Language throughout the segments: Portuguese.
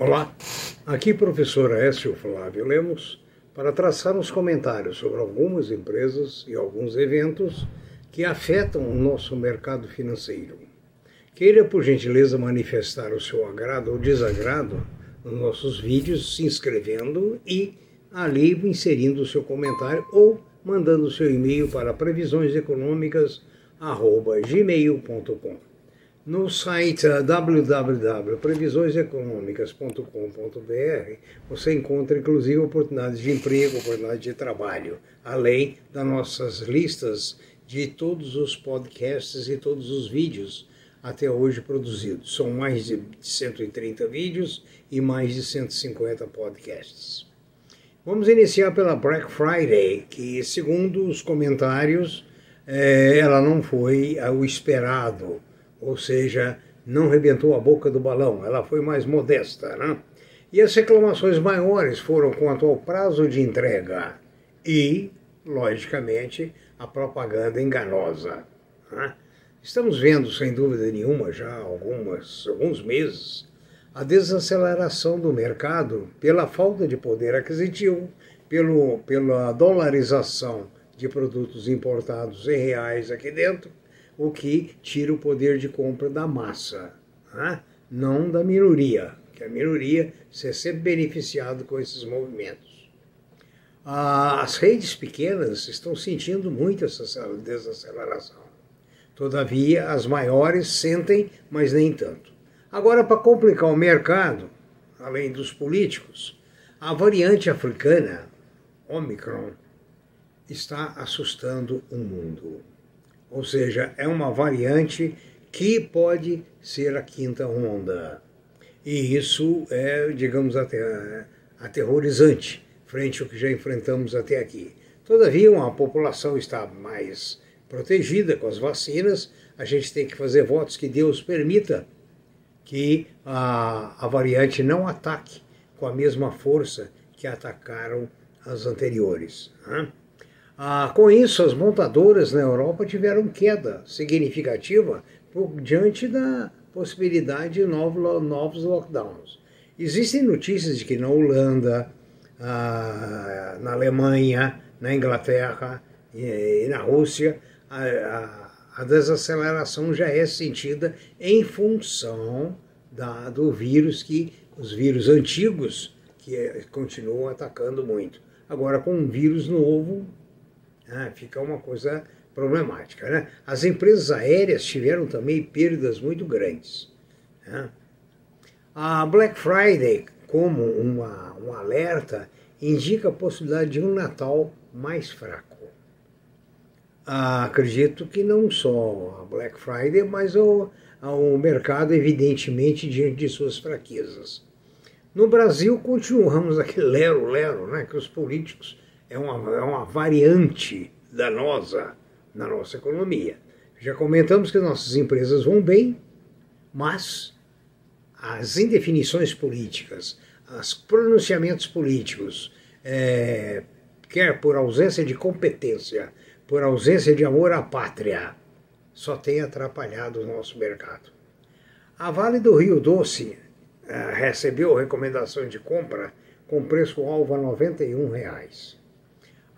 Olá, aqui professor Écio Flávio Lemos para traçar uns comentários sobre algumas empresas e alguns eventos que afetam o nosso mercado financeiro. Queira por gentileza manifestar o seu agrado ou desagrado nos nossos vídeos se inscrevendo e ali inserindo o seu comentário ou mandando o seu e-mail para previsioneseconômicas@gmail.com. No site www.previsioneseconomicas.com.br você encontra inclusive oportunidades de emprego, oportunidades de trabalho, além das nossas listas de todos os podcasts e todos os vídeos até hoje produzidos. São mais de 130 vídeos e mais de 150 podcasts. Vamos iniciar pela Black Friday, que segundo os comentários, eh, ela não foi o esperado ou seja, não rebentou a boca do balão, ela foi mais modesta. Né? E as reclamações maiores foram quanto ao prazo de entrega e, logicamente, a propaganda enganosa. Né? Estamos vendo, sem dúvida nenhuma, já há algumas, alguns meses, a desaceleração do mercado pela falta de poder aquisitivo, pelo, pela dolarização de produtos importados em reais aqui dentro o que tira o poder de compra da massa, né? não da minoria, que a minoria é sempre beneficiado com esses movimentos. As redes pequenas estão sentindo muito essa desaceleração. Todavia, as maiores sentem, mas nem tanto. Agora, para complicar o mercado, além dos políticos, a variante africana, Omicron, está assustando o mundo. Ou seja, é uma variante que pode ser a quinta onda. E isso é, digamos, até aterrorizante frente ao que já enfrentamos até aqui. Todavia, a população está mais protegida com as vacinas, a gente tem que fazer votos que Deus permita que a, a variante não ataque com a mesma força que atacaram as anteriores. Né? Ah, com isso, as montadoras na Europa tiveram queda significativa por, diante da possibilidade de novo, novos lockdowns. Existem notícias de que na Holanda, ah, na Alemanha, na Inglaterra e, e na Rússia, a, a, a, desaceleração já é sentida em função da, do vírus que os vírus antigos que é, continuam atacando muito. Agora, com um vírus novo, né? Fica uma coisa problemática. Né? As empresas aéreas tiveram também perdas muito grandes. Né? A Black Friday, como uma, um alerta, indica a possibilidade de um Natal mais fraco. Ah, acredito que não só a Black Friday, mas o, o mercado, evidentemente, diante de suas fraquezas. No Brasil, continuamos aquele lero-lero, né, que os políticos é uma, é uma variante danosa na nossa economia. Já comentamos que nossas empresas vão bem, mas as indefinições políticas, os pronunciamentos políticos, é, quer por ausência de competência, por ausência de amor à pátria, só tem atrapalhado o nosso mercado. A Vale do Rio Doce é, recebeu recomendação de compra com preço-alvo a 91 reais.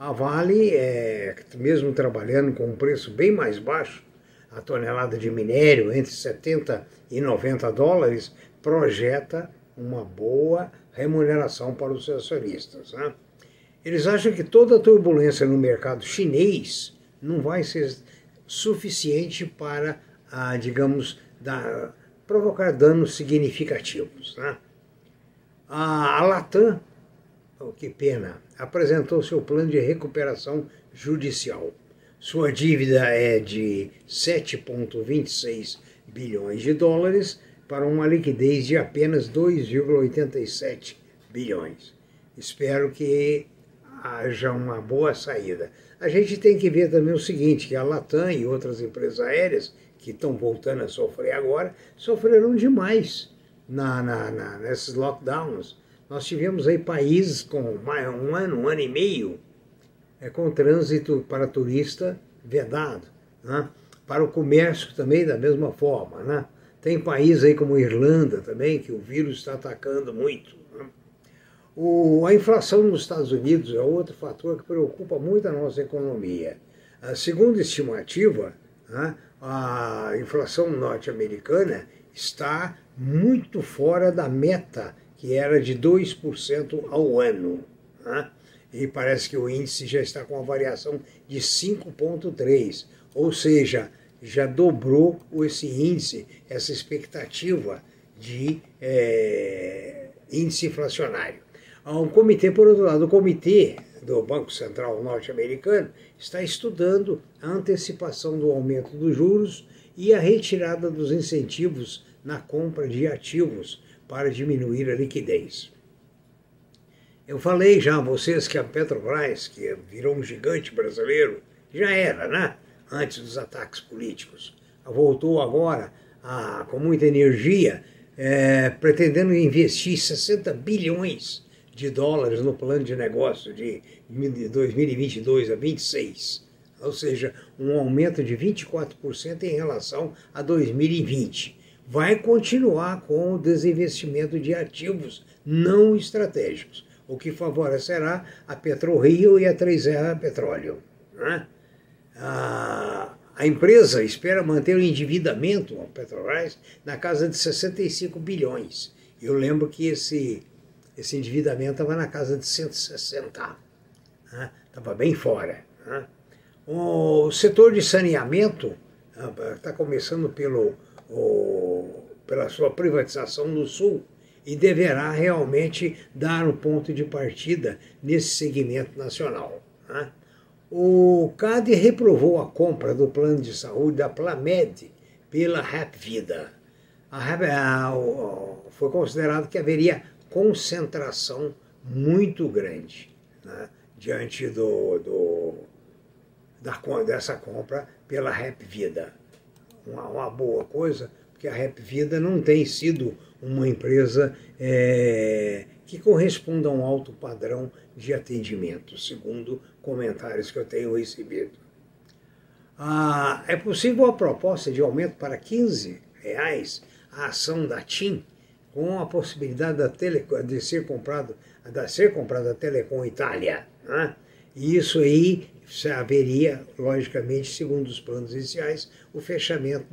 A Vale, é, mesmo trabalhando com um preço bem mais baixo, a tonelada de minério entre 70 e 90 dólares, projeta uma boa remuneração para os acionistas. Né? Eles acham que toda a turbulência no mercado chinês não vai ser suficiente para, ah, digamos, dar, provocar danos significativos. Né? A, a Latam oh, que pena, apresentou seu plano de recuperação judicial. Sua dívida é de 7,26 bilhões de dólares para uma liquidez de apenas 2,87 bilhões. Espero que haja uma boa saída. A gente tem que ver também o seguinte, que a Latam e outras empresas aéreas que estão voltando a sofrer agora, sofreram demais na, na, na, nesses lockdowns. Nós tivemos aí países com um ano, um ano e meio, é, com trânsito para turista vedado, né? para o comércio também da mesma forma. Né? Tem países aí como Irlanda também, que o vírus está atacando muito. Né? O, a inflação nos Estados Unidos é outro fator que preocupa muito a nossa economia. A segunda estimativa, né, a inflação norte-americana está muito fora da meta, que era de 2% ao ano. Né? E parece que o índice já está com uma variação de 5,3%. Ou seja, já dobrou esse índice, essa expectativa de é, índice inflacionário. Há comitê, por outro lado, o comitê do Banco Central norte-americano está estudando a antecipação do aumento dos juros e a retirada dos incentivos na compra de ativos para diminuir a liquidez. Eu falei já a vocês que a Petrobras, que virou um gigante brasileiro, já era, né? Antes dos ataques políticos. Voltou agora a, com muita energia, é, pretendendo investir 60 bilhões de dólares no plano de negócio de 2022 a 26, ou seja, um aumento de 24% em relação a 2020. Vai continuar com o desinvestimento de ativos não estratégicos, o que favorecerá a PetroRio e a 3R Petróleo. Né? A, a empresa espera manter o endividamento, a Petrobras, na casa de 65 bilhões. Eu lembro que esse esse endividamento estava na casa de 160. Estava né? bem fora. Né? O setor de saneamento está começando pelo, o, pela sua privatização no Sul e deverá realmente dar um ponto de partida nesse segmento nacional. Né? O CAD reprovou a compra do plano de saúde da Plamed pela Rap Vida. A, a, a, foi considerado que haveria concentração muito grande né, diante do, do, da, dessa compra pela Rap Vida. Uma, uma, boa coisa, porque a Rap Vida não tem sido uma empresa é, que corresponda a um alto padrão de atendimento, segundo comentários que eu tenho recebido. Ah, é possível a proposta de aumento para 15 reais a ação da TIM com a possibilidade da Telecom, de ser comprado, de ser comprada a Telecom Itália. Né? E isso aí haveria, logicamente, segundo os planos iniciais, o fechamento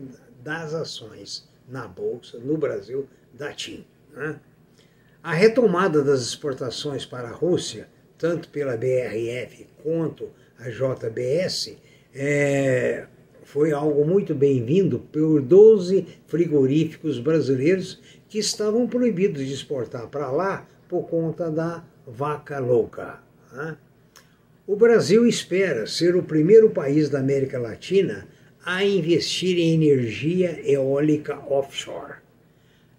das ações na Bolsa, no Brasil, da TIM. Né? A retomada das exportações para a Rússia, tanto pela BRF quanto a JBS, é, foi algo muito bem-vindo por 12 frigoríficos brasileiros que estavam proibidos de exportar para lá por conta da vaca louca. Né? O Brasil espera ser o primeiro país da América Latina a investir em energia eólica offshore.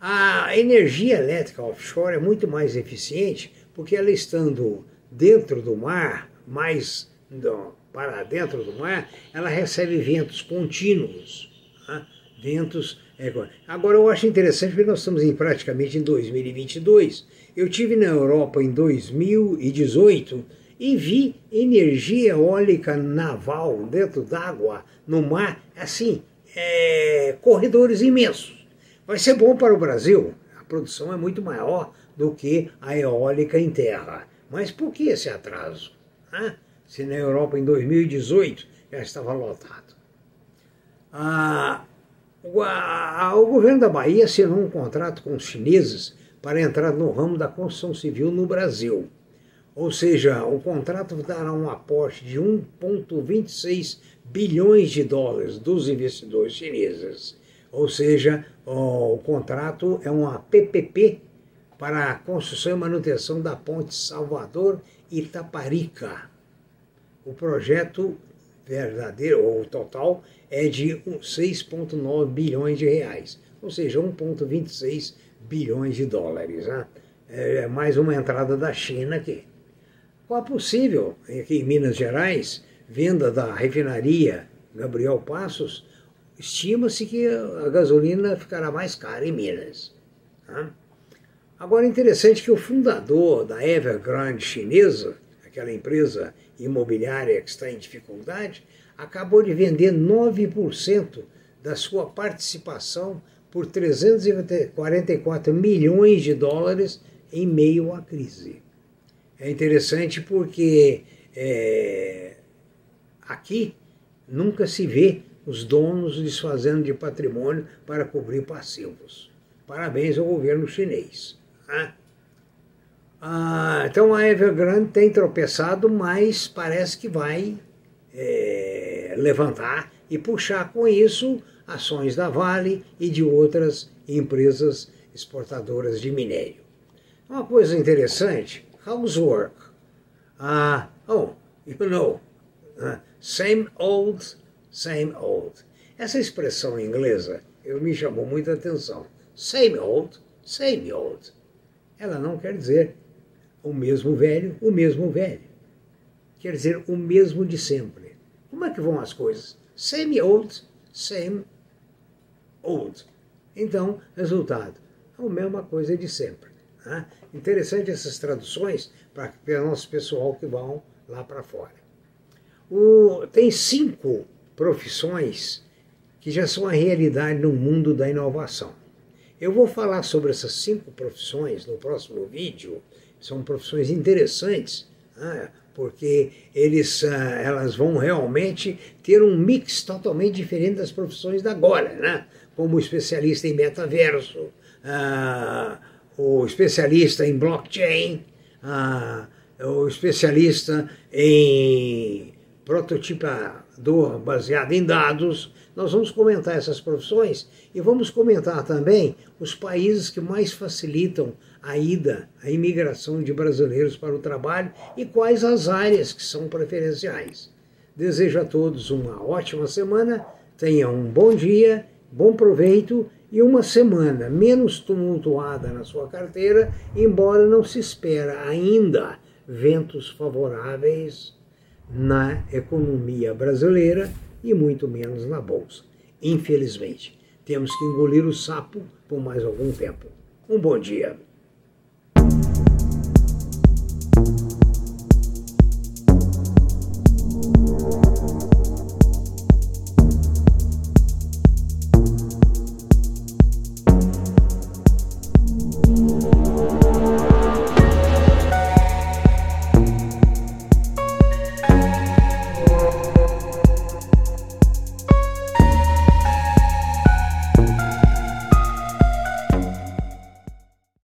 A energia elétrica offshore é muito mais eficiente porque ela estando dentro do mar, mais para dentro do mar, ela recebe ventos contínuos, né? ventos é, agora, eu acho interessante porque nós estamos em, praticamente em 2022. Eu tive na Europa em 2018 e vi energia eólica naval dentro d'água, no mar, assim, é, corredores imensos. Vai ser bom para o Brasil. A produção é muito maior do que a eólica em terra. Mas por que esse atraso? Se na Europa em 2018 já estava lotado. Ah, o governo da Bahia assinou um contrato com os chineses para entrar no ramo da construção civil no Brasil. Ou seja, o contrato dará um aporte de 1,26 bilhões de dólares dos investidores chineses. Ou seja, o contrato é uma PPP para a construção e manutenção da ponte Salvador-Itaparica. O projeto verdadeiro, ou total, é de 6,9 bilhões de reais, ou seja, 1,26 bilhões de dólares. Né? É mais uma entrada da China aqui. Qual é possível, aqui em Minas Gerais, venda da refinaria Gabriel Passos, estima-se que a gasolina ficará mais cara em Minas. Né? Agora, é interessante que o fundador da Evergrande chinesa, aquela empresa imobiliária que está em dificuldade, acabou de vender 9% da sua participação por 344 milhões de dólares em meio à crise. É interessante porque é, aqui nunca se vê os donos desfazendo de patrimônio para cobrir passivos. Parabéns ao governo chinês. Né? Ah, então a Evergrande tem tropeçado, mas parece que vai é, levantar e puxar com isso ações da Vale e de outras empresas exportadoras de minério. Uma coisa interessante, housework. Uh, oh, you know, uh, same old, same old. Essa expressão inglesa eu me chamou muita atenção. Same old, same old. Ela não quer dizer o mesmo velho, o mesmo velho. Quer dizer o mesmo de sempre. Como é que vão as coisas? Same old, same old. Então, resultado, a mesma coisa de sempre. Né? Interessante essas traduções para o nosso pessoal que vão lá para fora. O, tem cinco profissões que já são a realidade no mundo da inovação. Eu vou falar sobre essas cinco profissões no próximo vídeo. São profissões interessantes, né? porque eles, ah, elas vão realmente ter um mix totalmente diferente das profissões da agora, né? como especialista em metaverso, uh, o especialista em blockchain, uh, o especialista em prototipador baseado em dados. Nós vamos comentar essas profissões e vamos comentar também os países que mais facilitam a ida, a imigração de brasileiros para o trabalho e quais as áreas que são preferenciais. Desejo a todos uma ótima semana, tenham um bom dia bom proveito e uma semana menos tumultuada na sua carteira, embora não se espera ainda ventos favoráveis na economia brasileira e muito menos na bolsa. Infelizmente, temos que engolir o sapo por mais algum tempo. Um bom dia.